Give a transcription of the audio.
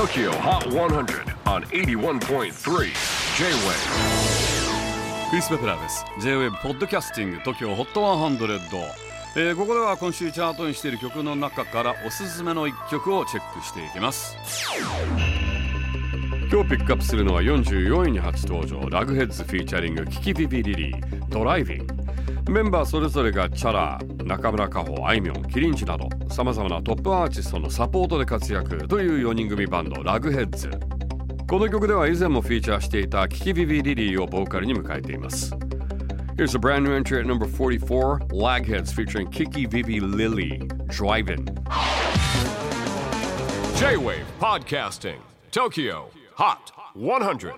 TOKYO HOT 100 on 81.3 J-WAVE クリス・ベプラーです。J-WAVE ポッドキャスティング TOKYO HOT 100、えー、ここでは今週チャートにしている曲の中からおすすめの一曲をチェックしていきます。今日ピックアップするのは44位に初登場。ラグヘッズフィーチャリングキキビビリリードライビングメンバーそれぞれがチャラ。中村佳穂あいみょんキリンチなどさまざまなトップアーティストのサポートで活躍という4人組バンドラグヘッズ。この曲では以前もフィーチャーしていたキキビビリリーをボーカルに迎えています。Here's a brand new entry at number 44 Lagheads featuring Kiki Vivi Lily Driving J-WAVE PODCASTING TOKYO HOT 100